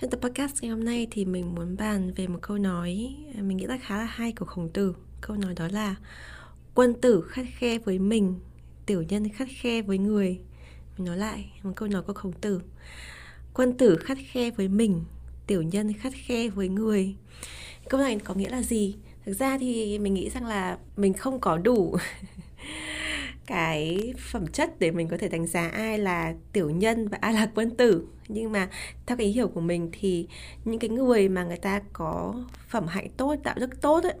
Trong tập podcast ngày hôm nay thì mình muốn bàn về một câu nói à, mình nghĩ là khá là hay của khổng tử. Câu nói đó là quân tử khắt khe với mình, tiểu nhân khắt khe với người. Mình nói lại một câu nói của khổng tử. Quân tử khắt khe với mình, tiểu nhân khắt khe với người. Câu này có nghĩa là gì? Thực ra thì mình nghĩ rằng là mình không có đủ cái phẩm chất để mình có thể đánh giá ai là tiểu nhân và ai là quân tử. Nhưng mà theo cái ý hiểu của mình thì những cái người mà người ta có phẩm hạnh tốt đạo đức tốt ấy,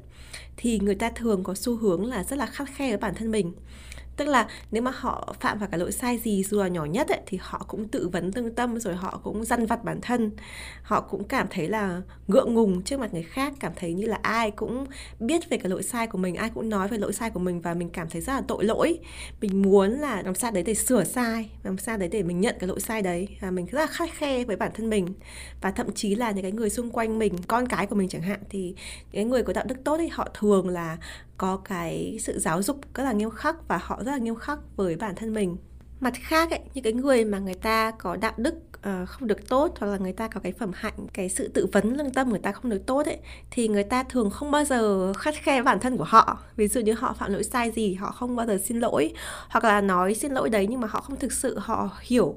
thì người ta thường có xu hướng là rất là khắt khe với bản thân mình tức là nếu mà họ phạm vào cái lỗi sai gì dù là nhỏ nhất ấy, thì họ cũng tự vấn tương tâm rồi họ cũng dằn vặt bản thân. Họ cũng cảm thấy là ngượng ngùng trước mặt người khác cảm thấy như là ai cũng biết về cái lỗi sai của mình ai cũng nói về lỗi sai của mình và mình cảm thấy rất là tội lỗi. Mình muốn là làm sao đấy để sửa sai làm sao đấy để mình nhận cái lỗi sai đấy và mình rất là khắt khe với bản thân mình. Và thậm chí là những cái người xung quanh mình con cái của mình chẳng hạn thì những cái người có đạo đức tốt thì họ thường là có cái sự giáo dục rất là nghiêm khắc và họ rất là nghiêm khắc với bản thân mình. Mặt khác ấy, những cái người mà người ta có đạo đức uh, không được tốt hoặc là người ta có cái phẩm hạnh cái sự tự vấn lương tâm người ta không được tốt ấy thì người ta thường không bao giờ khắt khe bản thân của họ. Ví dụ như họ phạm lỗi sai gì họ không bao giờ xin lỗi hoặc là nói xin lỗi đấy nhưng mà họ không thực sự họ hiểu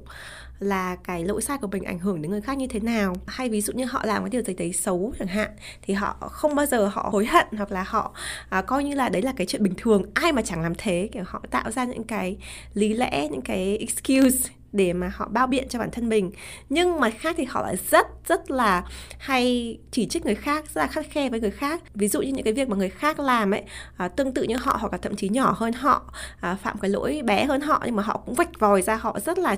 là cái lỗi sai của mình ảnh hưởng đến người khác như thế nào. Hay ví dụ như họ làm cái điều gì đấy xấu chẳng hạn thì họ không bao giờ họ hối hận hoặc là họ à, coi như là đấy là cái chuyện bình thường ai mà chẳng làm thế. Kiểu họ tạo ra những cái lý lẽ những cái excuse để mà họ bao biện cho bản thân mình. Nhưng mà khác thì họ lại rất rất là hay chỉ trích người khác rất là khắt khe với người khác. Ví dụ như những cái việc mà người khác làm ấy à, tương tự như họ hoặc là thậm chí nhỏ hơn họ à, phạm cái lỗi bé hơn họ nhưng mà họ cũng vạch vòi ra họ rất là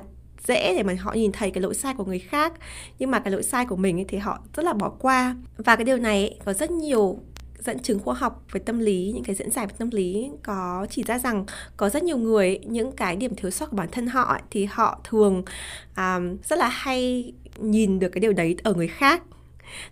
dễ để mà họ nhìn thấy cái lỗi sai của người khác. Nhưng mà cái lỗi sai của mình ấy thì họ rất là bỏ qua. Và cái điều này ấy, có rất nhiều dẫn chứng khoa học về tâm lý những cái diễn giải về tâm lý có chỉ ra rằng có rất nhiều người những cái điểm thiếu sót của bản thân họ ấy, thì họ thường um, rất là hay nhìn được cái điều đấy ở người khác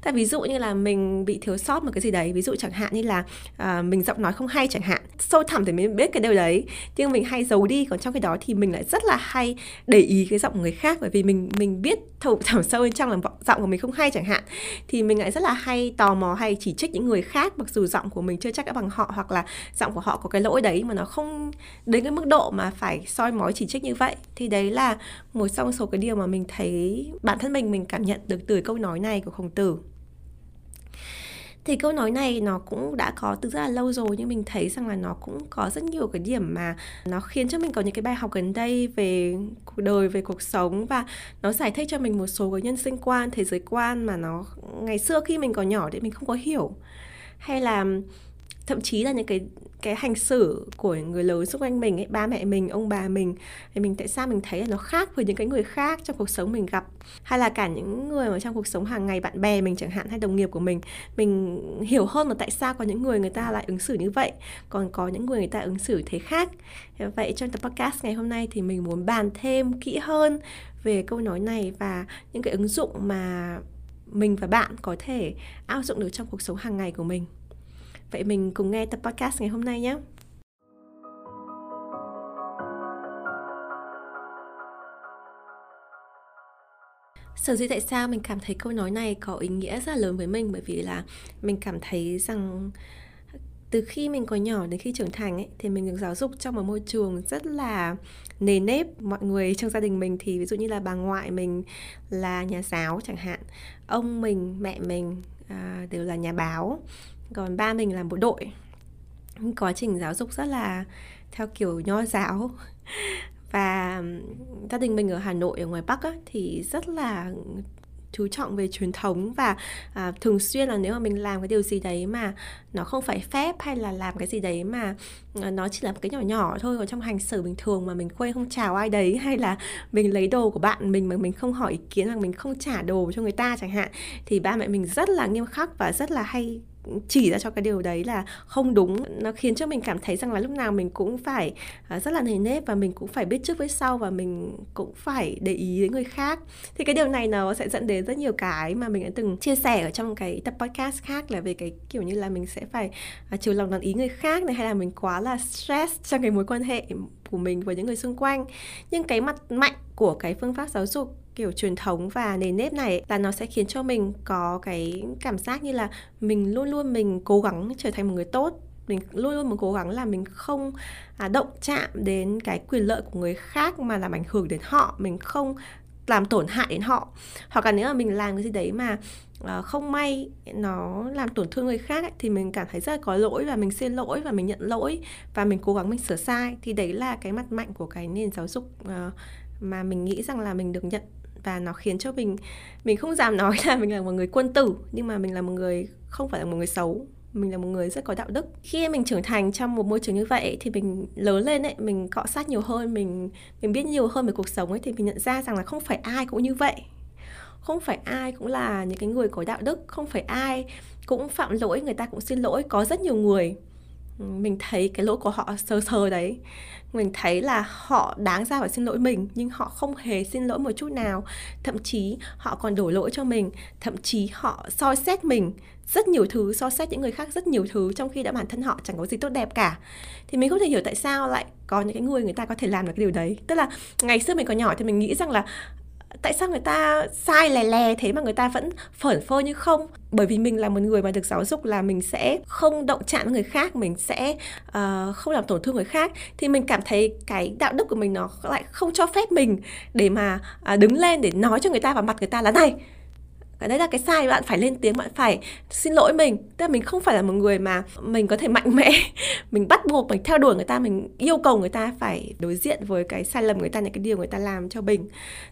tại ví dụ như là mình bị thiếu sót một cái gì đấy ví dụ chẳng hạn như là uh, mình giọng nói không hay chẳng hạn sâu thẳm thì mình biết cái điều đấy. Nhưng mình hay giấu đi còn trong cái đó thì mình lại rất là hay để ý cái giọng của người khác bởi vì mình mình biết thấu thẳm sâu bên trong là giọng của mình không hay chẳng hạn. Thì mình lại rất là hay tò mò hay chỉ trích những người khác mặc dù giọng của mình chưa chắc đã bằng họ hoặc là giọng của họ có cái lỗi đấy mà nó không đến cái mức độ mà phải soi mói chỉ trích như vậy. Thì đấy là một trong số cái điều mà mình thấy bản thân mình mình cảm nhận được từ câu nói này của khổng tử thì câu nói này nó cũng đã có từ rất là lâu rồi, nhưng mình thấy rằng là nó cũng có rất nhiều cái điểm mà nó khiến cho mình có những cái bài học gần đây về cuộc đời, về cuộc sống và nó giải thích cho mình một số cái nhân sinh quan, thế giới quan mà nó ngày xưa khi mình còn nhỏ thì mình không có hiểu. Hay là thậm chí là những cái cái hành xử của người lớn xung quanh mình ấy, ba mẹ mình, ông bà mình thì mình tại sao mình thấy là nó khác với những cái người khác trong cuộc sống mình gặp? Hay là cả những người mà trong cuộc sống hàng ngày bạn bè mình chẳng hạn hay đồng nghiệp của mình mình hiểu hơn là tại sao có những người người ta lại ứng xử như vậy còn có những người người ta ứng xử thế khác? Vậy trong tập podcast ngày hôm nay thì mình muốn bàn thêm kỹ hơn về câu nói này và những cái ứng dụng mà mình và bạn có thể áp dụng được trong cuộc sống hàng ngày của mình. Vậy mình cùng nghe tập podcast ngày hôm nay nhé. Sở dĩ tại sao mình cảm thấy câu nói này có ý nghĩa rất là lớn với mình? Bởi vì là mình cảm thấy rằng từ khi mình còn nhỏ đến khi trưởng thành ấy thì mình được giáo dục trong một môi trường rất là nề nếp. Mọi người trong gia đình mình thì ví dụ như là bà ngoại mình là nhà giáo chẳng hạn ông mình mẹ mình à, đều là nhà báo còn ba mình là một đội. Quá trình giáo dục rất là theo kiểu nho giáo. Và gia đình mình ở Hà Nội ở ngoài Bắc á, thì rất là chú trọng về truyền thống và à, thường xuyên là nếu mà mình làm cái điều gì đấy mà nó không phải phép hay là làm cái gì đấy mà à, nó chỉ là một cái nhỏ nhỏ thôi. Ở trong hành xử bình thường mà mình quên không chào ai đấy hay là mình lấy đồ của bạn mình mà mình không hỏi ý kiến hoặc mình không trả đồ cho người ta chẳng hạn thì ba mẹ mình rất là nghiêm khắc và rất là hay chỉ ra cho cái điều đấy là không đúng. Nó khiến cho mình cảm thấy rằng là lúc nào mình cũng phải à, rất là nề nếp và mình cũng phải biết trước với sau và mình cũng phải để ý đến người khác. Thì cái điều này nó sẽ dẫn đến rất nhiều cái mà mình đã từng chia sẻ ở trong cái tập podcast khác là về cái kiểu như là mình sẽ phải à, chiều lòng đón ý người khác này, hay là mình quá là stress trong cái mối quan hệ của mình với những người xung quanh. Nhưng cái mặt mạnh của cái phương pháp giáo dục kiểu truyền thống và nền nếp này là nó sẽ khiến cho mình có cái cảm giác như là mình luôn luôn mình cố gắng trở thành một người tốt. Mình luôn luôn muốn cố gắng là mình không à, động chạm đến cái quyền lợi của người khác mà làm ảnh hưởng đến họ mình không làm tổn hại đến họ. Hoặc là nếu mà mình làm cái gì đấy mà uh, không may nó làm tổn thương người khác ấy, thì mình cảm thấy rất là có lỗi và mình xin lỗi và mình nhận lỗi và mình cố gắng mình sửa sai. Thì đấy là cái mặt mạnh của cái nền giáo dục uh, mà mình nghĩ rằng là mình được nhận và nó khiến cho mình mình không dám nói là mình là một người quân tử, nhưng mà mình là một người, không phải là một người xấu. Mình là một người rất có đạo đức. Khi mình trưởng thành trong một môi trường như vậy thì mình lớn lên ấy, mình cọ sát nhiều hơn, mình mình biết nhiều hơn về cuộc sống ấy, thì mình nhận ra rằng là không phải ai cũng như vậy. Không phải ai cũng là những cái người có đạo đức, không phải ai cũng phạm lỗi, người ta cũng xin lỗi, có rất nhiều người mình thấy cái lỗi của họ sơ sơ đấy. Mình thấy là họ đáng ra phải xin lỗi mình, nhưng họ không hề xin lỗi một chút nào. Thậm chí họ còn đổ lỗi cho mình, thậm chí họ soi xét mình rất nhiều thứ so xét những người khác rất nhiều thứ trong khi đã bản thân họ chẳng có gì tốt đẹp cả. Thì mình không thể hiểu tại sao lại có những cái người người ta có thể làm được cái điều đấy. Tức là ngày xưa mình còn nhỏ thì mình nghĩ rằng là tại sao người ta sai lè lè thế mà người ta vẫn phởn phơ như không? Bởi vì mình là một người mà được giáo dục là mình sẽ không động chạm với người khác mình sẽ uh, không làm tổn thương người khác. Thì mình cảm thấy cái đạo đức của mình nó lại không cho phép mình để mà uh, đứng lên để nói cho người ta vào mặt người ta là này cái đấy là cái sai bạn phải lên tiếng bạn phải xin lỗi mình. Tức là mình không phải là một người mà mình có thể mạnh mẽ mình bắt buộc mình theo đuổi người ta mình yêu cầu người ta phải đối diện với cái sai lầm người ta những cái điều người ta làm cho mình.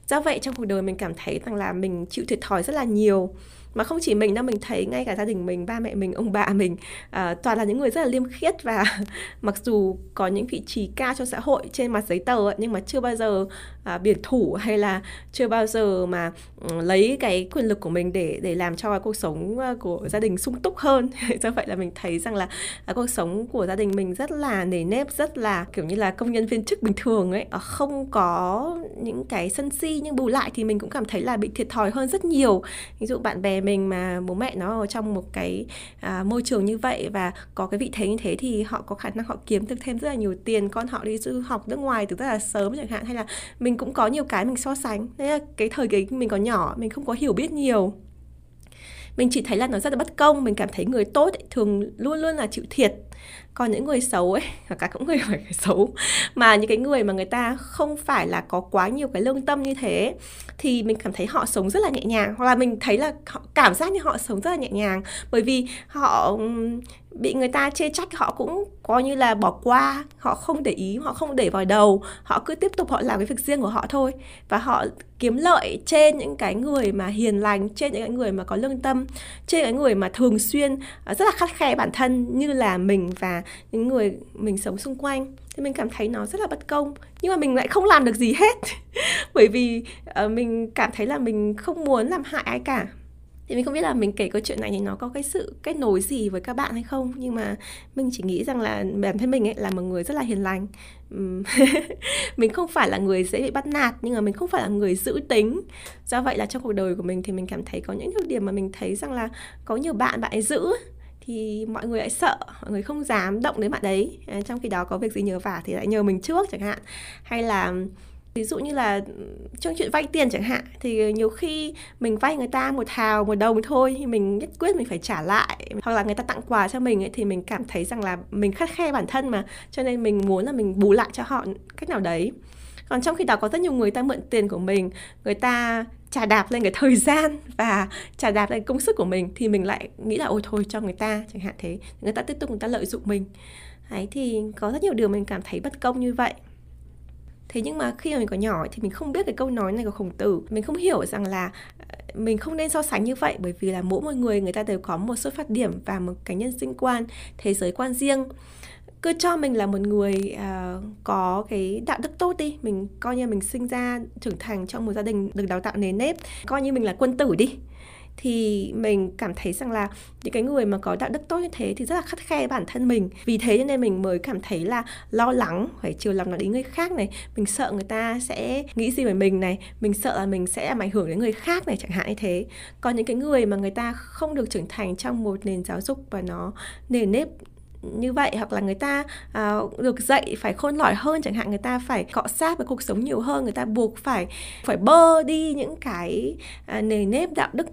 Do vậy trong cuộc đời mình cảm thấy rằng là mình chịu thiệt thòi rất là nhiều. Mà không chỉ mình đâu mình thấy ngay cả gia đình mình ba mẹ mình ông bà mình à, toàn là những người rất là liêm khiết và mặc dù có những vị trí cao trong xã hội trên mặt giấy tờ ấy, nhưng mà chưa bao giờ à, biệt thủ hay là chưa bao giờ mà ừ, lấy cái quyền lực của mình để để làm cho cuộc sống à, của gia đình sung túc hơn? Do vậy là mình thấy rằng là à, cuộc sống của gia đình mình rất là nề nếp rất là kiểu như là công nhân viên chức bình thường ấy à, không có những cái sân si nhưng bù lại thì mình cũng cảm thấy là bị thiệt thòi hơn rất nhiều. Ví dụ bạn bè mình mà bố mẹ nó ở trong một cái à, môi trường như vậy và có cái vị thế như thế thì họ có khả năng họ kiếm được thêm rất là nhiều tiền con họ đi du học nước ngoài từ rất là sớm chẳng hạn hay là mình cũng có nhiều cái mình so sánh. Đấy là cái thời kỳ mình còn nhỏ mình không có hiểu biết nhiều. Mình chỉ thấy là nó rất là bất công mình cảm thấy người tốt ấy, thường luôn luôn là chịu thiệt còn những người xấu ấy cả cũng người phải xấu, mà những cái người mà người ta không phải là có quá nhiều cái lương tâm như thế, thì mình cảm thấy họ sống rất là nhẹ nhàng. Hoặc là mình thấy là họ, cảm giác như họ sống rất là nhẹ nhàng. Bởi vì họ bị người ta chê trách, họ cũng coi như là bỏ qua, họ không để ý, họ không để vào đầu. Họ cứ tiếp tục họ làm cái việc riêng của họ thôi. Và họ kiếm lợi trên những cái người mà hiền lành, trên những cái người mà có lương tâm, trên cái người mà thường xuyên ờ, rất là khắt khe bản thân, như là mình và những người mình sống xung quanh thì mình cảm thấy nó rất là bất công. Nhưng mà mình lại không làm được gì hết. Bởi vì uh, mình cảm thấy là mình không muốn làm hại ai cả. Thì mình không biết là mình kể câu chuyện này thì nó có cái sự kết nối gì với các bạn hay không. Nhưng mà mình chỉ nghĩ rằng là bản thân mình ấy là một người rất là hiền lành. Mình không phải là người dễ bị bắt nạt nhưng mà mình không phải là người giữ tính. Do vậy là trong cuộc đời của mình thì mình cảm thấy có những điểm mà mình thấy rằng là có nhiều bạn bạn ấy giữ thì mọi người lại sợ mọi người không dám động đến bạn đấy. À, trong khi đó có việc gì nhờ vả thì lại nhờ mình trước chẳng hạn. Hay là ví dụ như là trong chuyện vay tiền chẳng hạn thì nhiều khi mình vay người ta một hào một đồng thôi thì mình nhất quyết mình phải trả lại. Hoặc là người ta tặng quà cho mình ấy, thì mình cảm thấy rằng là mình khắt khe bản thân mà cho nên mình muốn là mình bù lại cho họ cách nào đấy. Còn trong khi đó có rất nhiều người ta mượn tiền của mình người ta trả đạp lên cái thời gian và trả đạp lên công sức của mình thì mình lại nghĩ là, ôi thôi, cho người ta. Chẳng hạn thế. Người ta tiếp tục, người ta lợi dụng mình. Đấy, thì có rất nhiều điều mình cảm thấy bất công như vậy. Thế nhưng mà khi mà mình còn nhỏ thì mình không biết cái câu nói này của khổng tử. Mình không hiểu rằng là ờ, mình không nên so sánh như vậy bởi vì là mỗi một người người ta đều có một xuất phát điểm và một cái nhân sinh quan, thế giới quan riêng cứ cho mình là một người uh, có cái đạo đức tốt đi mình coi như mình sinh ra trưởng thành trong một gia đình được đào tạo nền nếp coi như mình là quân tử đi. Thì mình cảm thấy rằng là những cái người mà có đạo đức tốt như thế thì rất là khắt khe bản thân mình. Vì thế nên mình mới cảm thấy là lo lắng phải chiều lòng nó đến người khác này. Mình sợ người ta sẽ nghĩ gì về mình này. Mình sợ là mình sẽ làm ảnh hưởng đến người khác này chẳng hạn như thế. Còn những cái người mà người ta không được trưởng thành trong một nền giáo dục và nó nền nếp như vậy hoặc là người ta uh, được dạy phải khôn lỏi hơn chẳng hạn người ta phải cọ sát với cuộc sống nhiều hơn người ta buộc phải phải bơ đi những cái uh, nề nếp đạo đức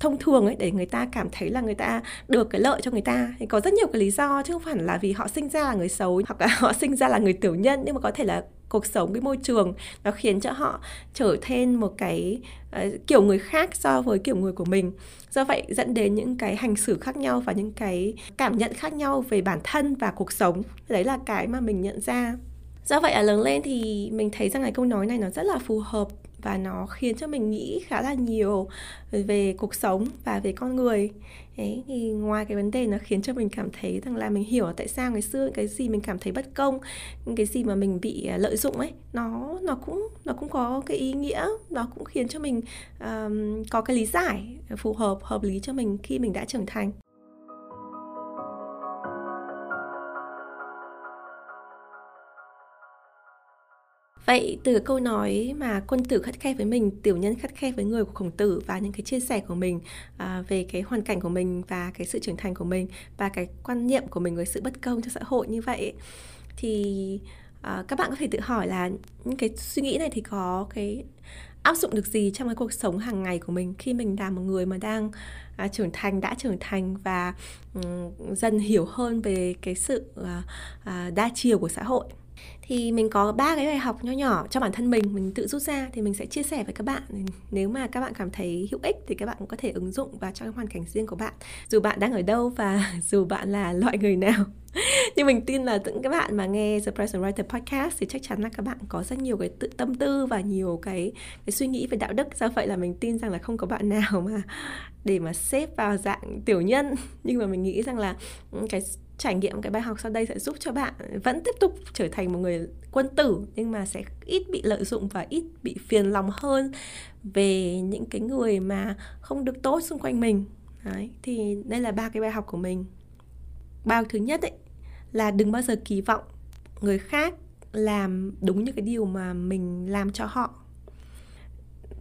thông thường ấy để người ta cảm thấy là người ta được cái lợi cho người ta. Thì có rất nhiều cái lý do chứ không phải là vì họ sinh ra là người xấu hoặc là họ sinh ra là người tiểu nhân nhưng mà có thể là cuộc sống cái môi trường nó khiến cho họ trở thành một cái uh, kiểu người khác so với kiểu người của mình. Do vậy dẫn đến những cái hành xử khác nhau và những cái cảm nhận khác nhau về bản thân và cuộc sống. Đấy là cái mà mình nhận ra. Do vậy ở lớn lên thì mình thấy rằng cái câu nói này nó rất là phù hợp và nó khiến cho mình nghĩ khá là nhiều về cuộc sống và về con người. Đấy, thì ngoài cái vấn đề nó khiến cho mình cảm thấy rằng là mình hiểu tại sao ngày xưa cái gì mình cảm thấy bất công những cái gì mà mình bị à, lợi dụng ấy nó nó cũng nó cũng có cái ý nghĩa nó cũng khiến cho mình um, có cái lý giải phù hợp hợp lý cho mình khi mình đã trưởng thành. Vậy từ câu nói mà quân tử khắt khe với mình, tiểu nhân khắt khe với người của khổng tử và những cái chia sẻ của mình à, về cái hoàn cảnh của mình và cái sự trưởng thành của mình và cái quan niệm của mình về sự bất công cho xã hội như vậy thì à, các bạn có thể tự hỏi là những cái suy nghĩ này thì có cái áp dụng được gì trong cái cuộc sống hàng ngày của mình khi mình là một người mà đang à, trưởng thành đã trưởng thành và um, dần hiểu hơn về cái sự à, à, đa chiều của xã hội? Thì mình có ba cái bài học nho nhỏ cho bản thân mình mình tự rút ra thì mình sẽ chia sẻ với các bạn. Nếu mà các bạn cảm thấy hữu ích thì các bạn cũng có thể ứng dụng vào trong hoàn cảnh riêng của bạn. Dù bạn đang ở đâu và dù bạn là loại người nào. Nhưng mình tin là những các bạn mà nghe The Present Writer Podcast thì chắc chắn là các bạn có rất nhiều cái tự tâm tư và nhiều cái cái suy nghĩ về đạo đức. Do vậy là mình tin rằng là không có bạn nào mà để mà xếp vào dạng tiểu nhân. Nhưng mà mình nghĩ rằng là ừ, cái trải nghiệm, cái bài học sau đây sẽ giúp cho bạn vẫn tiếp tục trở thành một người quân tử nhưng mà sẽ ít bị lợi dụng và ít bị phiền lòng hơn về những cái người mà không được tốt xung quanh mình. Đấy, thì đây là ba cái bài học của mình. Bài học thứ nhất ấy là đừng bao giờ kỳ vọng người khác làm đúng như cái điều mà mình làm cho họ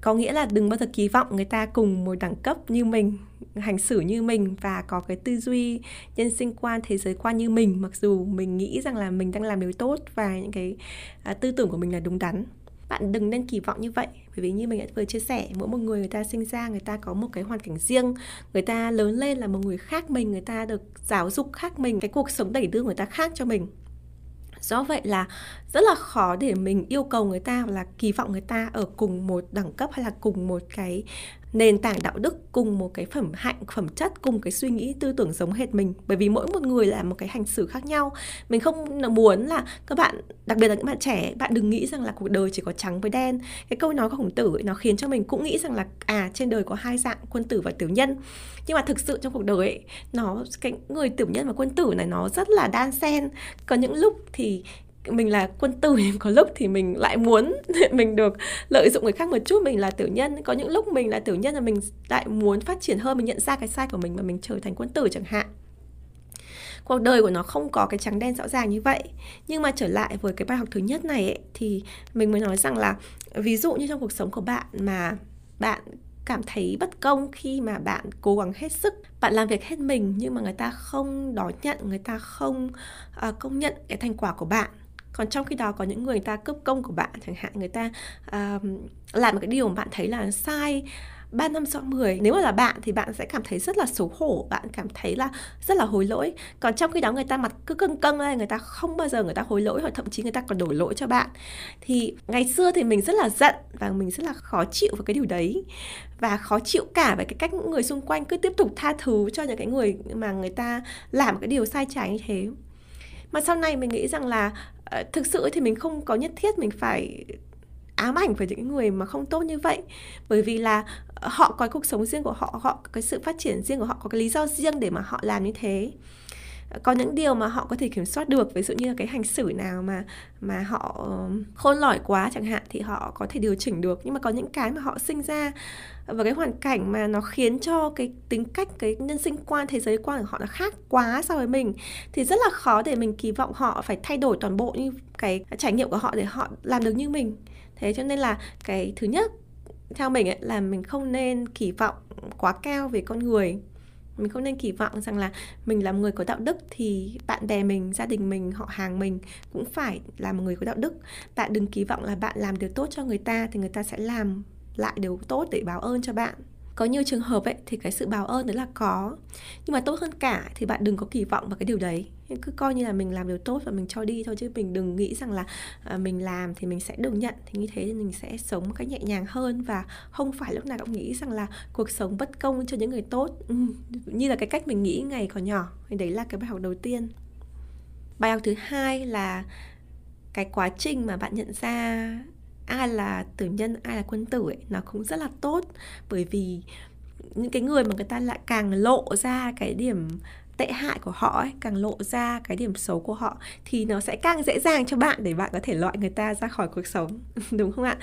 có nghĩa là đừng bao giờ kỳ vọng người ta cùng một đẳng cấp như mình hành xử như mình và có cái tư duy nhân sinh quan thế giới quan như mình mặc dù mình nghĩ rằng là mình đang làm điều tốt và những cái à, tư tưởng của mình là đúng đắn. Bạn đừng nên kỳ vọng như vậy bởi vì như mình đã vừa chia sẻ mỗi một người người ta sinh ra người ta có một cái hoàn cảnh riêng người ta lớn lên là một người khác mình người ta được giáo dục khác mình cái cuộc sống đẩy đưa người ta khác cho mình do vậy là rất là khó để mình yêu cầu người ta là kỳ vọng người ta ở cùng một đẳng cấp hay là cùng một cái nền tảng đạo đức cùng một cái phẩm hạnh phẩm chất cùng cái suy nghĩ tư tưởng giống hệt mình. Bởi vì mỗi một người là một cái hành xử khác nhau. Mình không muốn là các bạn đặc biệt là những bạn trẻ bạn đừng nghĩ rằng là cuộc đời chỉ có trắng với đen. Cái câu nói của khổng tử ấy, nó khiến cho mình cũng nghĩ rằng là à trên đời có hai dạng quân tử và tiểu nhân. Nhưng mà thực sự trong cuộc đời ấy, nó cái người tiểu nhân và quân tử này nó rất là đan xen. Có những lúc thì mình là quân tử có lúc thì mình lại muốn mình được lợi dụng người khác một chút mình là tiểu nhân. Có những lúc mình là tiểu nhân là mình lại muốn phát triển hơn mình nhận ra cái sai của mình mà mình trở thành quân tử chẳng hạn. Cuộc đời của nó không có cái trắng đen rõ ràng như vậy. Nhưng mà trở lại với cái bài học thứ nhất này ấy, thì mình mới nói rằng là ví dụ như trong cuộc sống của bạn mà bạn cảm thấy bất công khi mà bạn cố gắng hết sức bạn làm việc hết mình nhưng mà người ta không đón nhận người ta không uh, công nhận cái thành quả của bạn còn trong khi đó có những người ta cướp công của bạn chẳng hạn người ta uh, làm một cái điều mà bạn thấy là sai 3 năm sau 10 Nếu mà là bạn thì bạn sẽ cảm thấy rất là xấu hổ Bạn cảm thấy là rất là hối lỗi. Còn trong khi đó người ta mặt cứ cưng cưng lên Người ta không bao giờ người ta hối lỗi Hoặc thậm chí người ta còn đổ lỗi cho bạn. Thì ngày xưa thì mình rất là giận Và mình rất là khó chịu với cái điều đấy. Và khó chịu cả với cái cách những người xung quanh Cứ tiếp tục tha thứ cho những cái người Mà người ta làm cái điều sai trái như thế. Mà sau này mình nghĩ rằng là ờ, thực sự thì mình không có nhất thiết mình phải ám ảnh với những người mà không tốt như vậy. Bởi vì là ờ, họ có cuộc sống riêng của họ họ có cái sự phát triển riêng của họ, có cái lý do riêng để mà họ làm như thế có những điều mà họ có thể kiểm soát được, ví dụ như là cái hành xử nào mà mà họ ờ, khôn lỏi quá chẳng hạn thì họ có thể điều chỉnh được. Nhưng mà có những cái mà họ sinh ra và cái hoàn cảnh mà nó khiến cho cái tính cách, cái nhân sinh quan, thế giới quan của họ nó khác quá so với mình thì rất là khó để mình kỳ vọng họ phải thay đổi toàn bộ như cái trải nghiệm của họ để họ làm được như mình. Thế cho nên là cái thứ nhất, theo mình ấy, là mình không nên kỳ vọng quá cao về con người mình không nên kỳ vọng rằng là mình là một người có đạo đức thì bạn bè mình, gia đình mình, họ hàng mình cũng phải là một người có đạo đức. Bạn đừng kỳ vọng là bạn làm điều tốt cho người ta thì người ta sẽ làm lại điều tốt để báo ơn cho bạn. Có nhiều trường hợp ấy thì cái sự báo ơn đấy là có, nhưng mà tốt hơn cả thì bạn đừng có kỳ vọng vào cái điều đấy cứ coi như là mình làm điều tốt và mình cho đi thôi chứ mình đừng nghĩ rằng là à, mình làm thì mình sẽ được nhận. Thì như thế thì mình sẽ sống một cách nhẹ nhàng hơn và không phải lúc nào cũng nghĩ rằng là cuộc sống bất công cho những người tốt. Ừ, như là cái cách mình nghĩ ngày còn nhỏ. Thì đấy là cái bài học đầu tiên. Bài học thứ hai là cái quá trình mà bạn nhận ra ai là tử nhân ai là quân tử ấy nó cũng rất là tốt. Bởi vì những cái người mà người ta lại càng lộ ra cái điểm tệ hại của họ ấy, càng lộ ra cái điểm xấu của họ thì nó sẽ càng dễ dàng cho bạn để bạn có thể loại người ta ra khỏi cuộc sống đúng không ạ?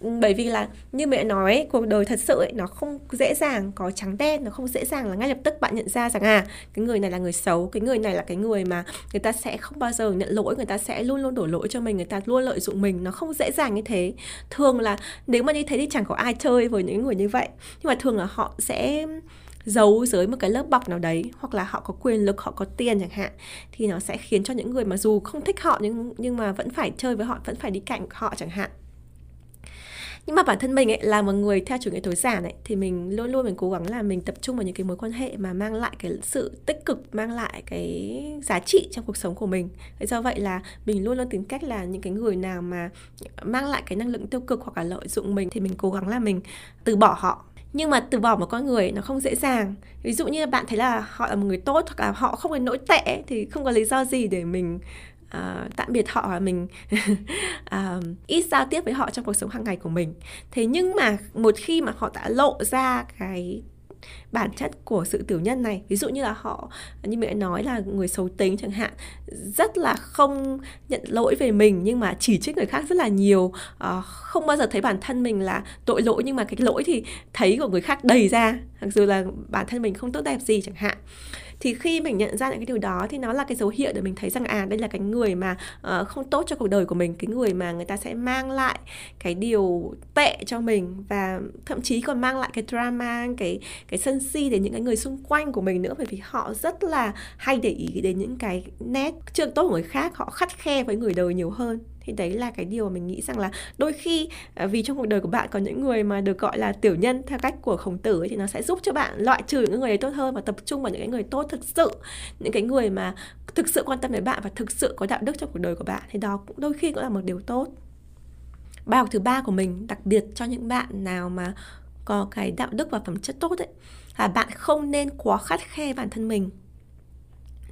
Ừ, bởi vì là như mẹ nói cuộc đời thật sự ấy, nó không dễ dàng có trắng đen nó không dễ dàng là ngay lập tức bạn nhận ra rằng à cái người này là người xấu cái người này là cái người mà người ta sẽ không bao giờ nhận lỗi người ta sẽ luôn luôn đổ lỗi cho mình người ta luôn lợi dụng mình nó không dễ dàng như thế. Thường là nếu mà như thế thì chẳng có ai chơi với những người như vậy nhưng mà thường là họ sẽ giấu dưới một cái lớp bọc nào đấy, hoặc là họ có quyền lực, họ có tiền chẳng hạn, thì nó sẽ khiến cho những người mà dù không thích họ nhưng nhưng mà vẫn phải chơi với họ, vẫn phải đi cạnh họ chẳng hạn. Nhưng mà bản thân mình ấy, là một người theo chủ nghĩa tối giản ấy, thì mình luôn luôn mình cố gắng là mình tập trung vào những cái mối quan hệ mà mang lại cái sự tích cực, mang lại cái giá trị trong cuộc sống của mình. Thế do vậy là mình luôn luôn tìm cách là những cái người nào mà mang lại cái năng lượng tiêu cực hoặc là lợi dụng mình, thì mình cố gắng là mình từ bỏ họ nhưng mà từ bỏ một con người nó không dễ dàng. Ví dụ như bạn thấy là họ là một người tốt hoặc là họ không có nỗi tệ thì không có lý do gì để mình uh, tạm biệt họ và mình uh, ít giao tiếp với họ trong cuộc sống hàng ngày của mình. Thế nhưng mà một khi mà họ đã lộ ra cái bản chất của sự tiểu nhân này. Ví dụ như là họ như mẹ nói là người xấu tính chẳng hạn rất là không nhận lỗi về mình nhưng mà chỉ trích người khác rất là nhiều. Uh, không bao giờ thấy bản thân mình là tội lỗi nhưng mà cái lỗi thì thấy của người khác đầy ra. Mặc dù là bản thân mình không tốt đẹp gì chẳng hạn thì khi mình nhận ra những cái điều đó thì nó là cái dấu hiệu để mình thấy rằng à đây là cái người mà uh, không tốt cho cuộc đời của mình cái người mà người ta sẽ mang lại cái điều tệ cho mình và thậm chí còn mang lại cái drama cái cái sân si đến những cái người xung quanh của mình nữa. Bởi vì họ rất là hay để ý đến những cái nét chưa tốt của người khác họ khắt khe với người đời nhiều hơn thì đấy là cái điều mà mình nghĩ rằng là đôi khi à, vì trong cuộc đời của bạn có những người mà được gọi là tiểu nhân theo cách của khổng tử ấy, thì nó sẽ giúp cho bạn loại trừ những người ấy tốt hơn và tập trung vào những cái người tốt thực sự những cái người mà thực sự quan tâm đến bạn và thực sự có đạo đức trong cuộc đời của bạn. Thì đó cũng đôi khi cũng là một điều tốt. Bài học thứ ba của mình đặc biệt cho những bạn nào mà có cái đạo đức và phẩm chất tốt ấy là bạn không nên quá khắt khe bản thân mình.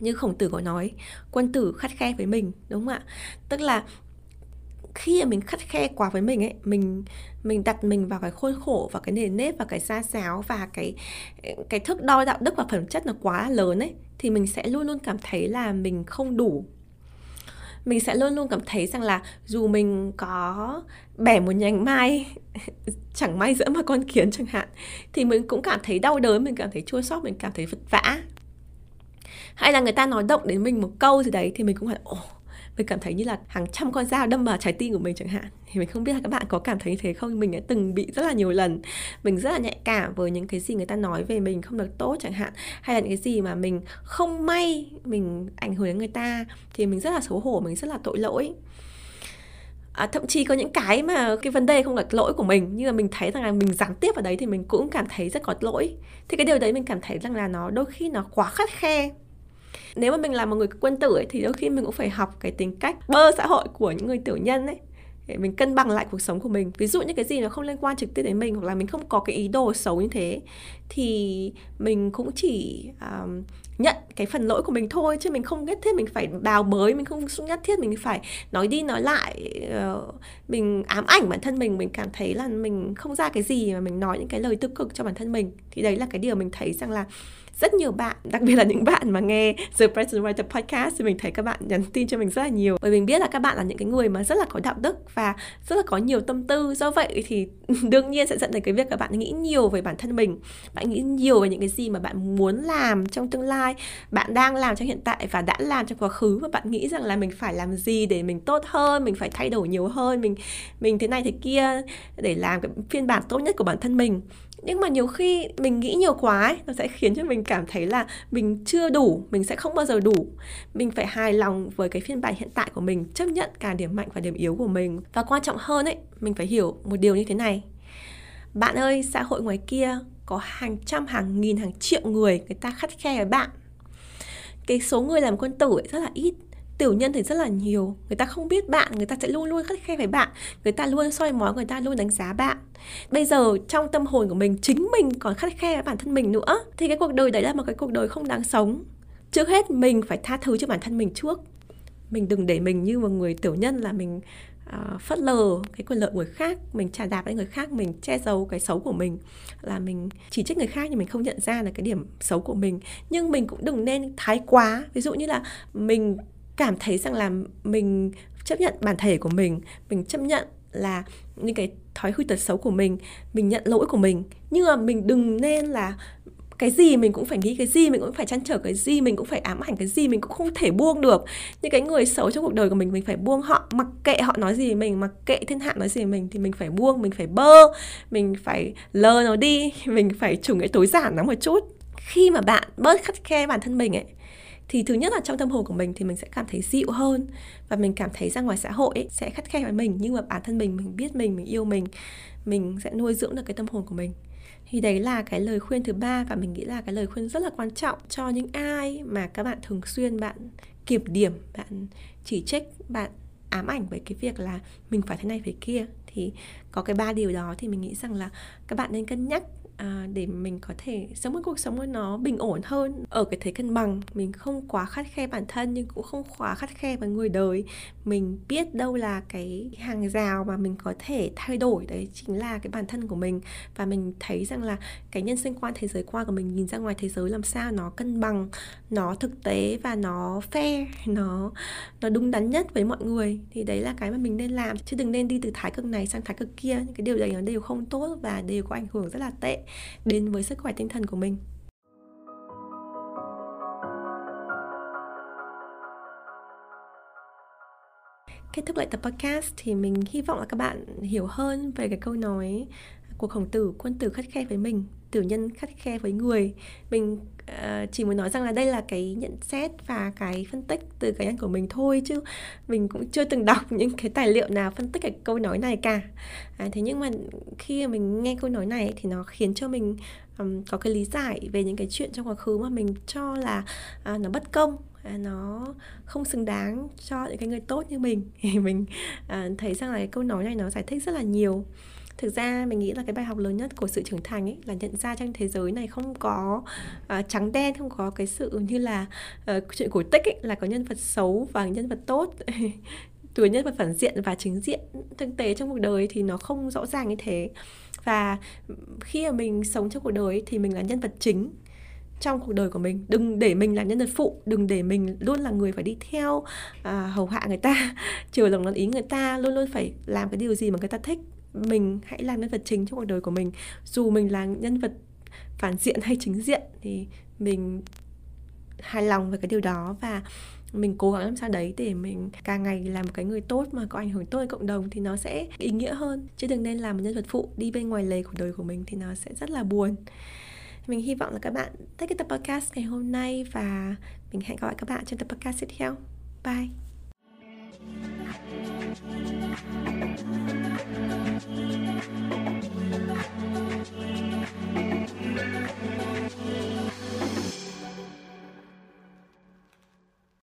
Như khổng tử có nói quân tử khắt khe với mình đúng không ạ? Tức là khi mà mình khắt khe quá với mình ấy, mình mình đặt mình vào cái khuôn khổ và cái nền nếp và cái xa xáo và cái cái thước đo đạo đức và phẩm chất nó quá lớn ấy, thì mình sẽ luôn luôn cảm thấy là mình không đủ. Mình sẽ luôn luôn cảm thấy rằng là dù mình có bẻ một nhánh mai, chẳng may giữa mà con kiến chẳng hạn, thì mình cũng cảm thấy đau đớn, mình cảm thấy chua xót, mình cảm thấy vật vã hay là người ta nói động đến mình một câu gì đấy thì mình cũng phải, ồ mình cảm thấy như là hàng trăm con dao đâm vào trái tim của mình chẳng hạn. Thì mình không biết là các bạn có cảm thấy thế không? Mình đã từng bị rất là nhiều lần. Mình rất là nhạy cảm với những cái gì người ta nói về mình không được tốt chẳng hạn. Hay là những cái gì mà mình không may mình ảnh hưởng đến người ta thì mình rất là xấu hổ mình rất là tội lỗi. À, thậm chí có những cái mà cái vấn đề không là lỗi của mình nhưng mà mình thấy rằng là mình gián tiếp vào đấy thì mình cũng cảm thấy rất có lỗi. Thì cái điều đấy mình cảm thấy rằng là nó đôi khi nó quá khắt khe nếu mà mình là một người quân tử ấy, thì đôi khi mình cũng phải học cái tính cách bơ xã hội của những người tiểu nhân ấy để mình cân bằng lại cuộc sống của mình. Ví dụ như cái gì nó không liên quan trực tiếp đến mình hoặc là mình không có cái ý đồ xấu như thế thì mình cũng chỉ um, nhận cái phần lỗi của mình thôi chứ mình không nhất thiết mình phải bào bới mình không nhất thiết mình phải nói đi nói lại uh, mình ám ảnh bản thân mình. Mình cảm thấy là mình không ra cái gì mà mình nói những cái lời tiêu cực cho bản thân mình. Thì đấy là cái điều mình thấy rằng là rất nhiều bạn, đặc biệt là những bạn mà nghe The Present Writer Podcast thì mình thấy các bạn nhắn tin cho mình rất là nhiều. Bởi mình biết là các bạn là những cái người mà rất là có đạo đức và rất là có nhiều tâm tư. Do vậy thì đương nhiên sẽ dẫn đến cái việc các bạn nghĩ nhiều về bản thân mình. Bạn nghĩ nhiều về những cái gì mà bạn muốn làm trong tương lai, bạn đang làm trong hiện tại và đã làm trong quá khứ và bạn nghĩ rằng là mình phải làm gì để mình tốt hơn, mình phải thay đổi nhiều hơn, mình mình thế này thế kia để làm cái phiên bản tốt nhất của bản thân mình nhưng mà nhiều khi mình nghĩ nhiều quá ấy, nó sẽ khiến cho mình cảm thấy là mình chưa đủ mình sẽ không bao giờ đủ. Mình phải hài lòng với cái phiên bản hiện tại của mình chấp nhận cả điểm mạnh và điểm yếu của mình. Và quan trọng hơn ấy mình phải hiểu một điều như thế này. Bạn ơi xã hội ngoài kia có hàng trăm hàng nghìn hàng triệu người người ta khắt khe với bạn. Cái số người làm quân tử ấy rất là ít tiểu nhân thì rất là nhiều. Người ta không biết bạn người ta sẽ luôn luôn khắt khe với bạn. Người ta luôn soi mói người ta luôn đánh giá bạn. Bây giờ trong tâm hồn của mình chính mình còn khắt khe với bản thân mình nữa. Thì cái cuộc đời đấy là một cái cuộc đời không đáng sống. Trước hết mình phải tha thứ cho bản thân mình trước. Mình đừng để mình như một người tiểu nhân là mình uh, phớt lờ cái quyền lợi người khác mình trả đạp với người khác mình che giấu cái xấu của mình là mình chỉ trích người khác nhưng mình không nhận ra là cái điểm xấu của mình. Nhưng mình cũng đừng nên thái quá. Ví dụ như là mình cảm thấy rằng là mình chấp nhận bản thể của mình mình chấp nhận là những cái thói hư tật xấu của mình mình nhận lỗi của mình. Nhưng mà mình đừng nên là cái gì mình cũng phải nghĩ, cái gì mình cũng phải chăn trở, cái gì mình cũng phải ám ảnh, cái gì mình cũng không thể buông được. Những cái người xấu trong cuộc đời của mình mình phải buông họ. Mặc kệ họ nói gì mình, mặc kệ thiên hạ nói gì mình thì mình phải buông, mình phải bơ, mình phải lơ nó đi, mình phải chủ nghĩa tối giản nó một chút. Khi mà bạn bớt khắt khe bản thân mình ấy thì thứ nhất là trong tâm hồn của mình thì mình sẽ cảm thấy dịu hơn và mình cảm thấy ra ngoài xã hội ấy, sẽ khắt khe với mình. Nhưng mà bản thân mình mình biết mình mình yêu mình mình sẽ nuôi dưỡng được cái tâm hồn của mình. Thì đấy là cái lời khuyên thứ ba và mình nghĩ là cái lời khuyên rất là quan trọng cho những ai mà các bạn thường xuyên bạn kiểm điểm bạn chỉ trích bạn ám ảnh với cái việc là mình phải thế này phải kia. Thì có cái ba điều đó thì mình nghĩ rằng là các bạn nên cân nhắc à, để mình có thể sống một cuộc sống của nó bình ổn hơn ở cái thế cân bằng. Mình không quá khắt khe bản thân nhưng cũng không quá khắt khe với người đời. Mình biết đâu là cái hàng rào mà mình có thể thay đổi đấy chính là cái bản thân của mình. Và mình thấy rằng là cái nhân sinh quan thế giới quan của mình nhìn ra ngoài thế giới làm sao nó cân bằng nó thực tế và nó fair nó nó đúng đắn nhất với mọi người. Thì đấy là cái mà mình nên làm. Chứ đừng nên đi từ thái cực này sang thái cực kia. Những cái điều đấy nó đều không tốt và đều có ảnh hưởng rất là tệ đến với sức khỏe tinh thần của mình. Kết thúc lại tập podcast thì mình hy vọng là các bạn hiểu hơn về cái câu nói của khổng tử, quân tử khắt khe với mình, tử nhân khắt khe với người. Mình uh, chỉ muốn nói rằng là đây là cái nhận xét và cái phân tích từ cá nhân của mình thôi chứ mình cũng chưa từng đọc những cái tài liệu nào phân tích cái câu nói này cả. À, thế nhưng mà khi mình nghe câu nói này thì nó khiến cho mình um, có cái lý giải về những cái chuyện trong quá khứ mà mình cho là uh, nó bất công à, nó không xứng đáng cho những cái người tốt như mình. Thì mình à, thấy rằng là cái câu nói này nó giải thích rất là nhiều thực ra mình nghĩ là cái bài học lớn nhất của sự trưởng thành ấy là nhận ra trong thế giới này không có uh, trắng đen không có cái sự như là uh, chuyện cổ tích ấy là có nhân vật xấu và nhân vật tốt từ nhân vật phản diện và chính diện thực tế trong cuộc đời thì nó không rõ ràng như thế. Và khi mà mình sống trong cuộc đời thì mình là nhân vật chính trong cuộc đời của mình. Đừng để mình là nhân vật phụ đừng để mình luôn là người phải đi theo à, hầu hạ người ta chiều lòng ý người ta luôn luôn phải làm cái điều gì mà người ta thích mình hãy làm nhân vật chính trong cuộc đời của mình. Dù mình là nhân vật phản diện hay chính diện thì mình hài lòng với cái điều đó và mình cố gắng làm sao đấy để mình càng ngày làm một cái người tốt mà có ảnh hưởng tốt đến cộng đồng thì nó sẽ ý nghĩa hơn. Chứ đừng nên làm một nhân vật phụ đi bên ngoài lề của đời của mình thì nó sẽ rất là buồn. Mình hy vọng là các bạn thích cái tập podcast ngày hôm nay và mình hẹn gặp lại các bạn trong tập podcast tiếp theo. Bye!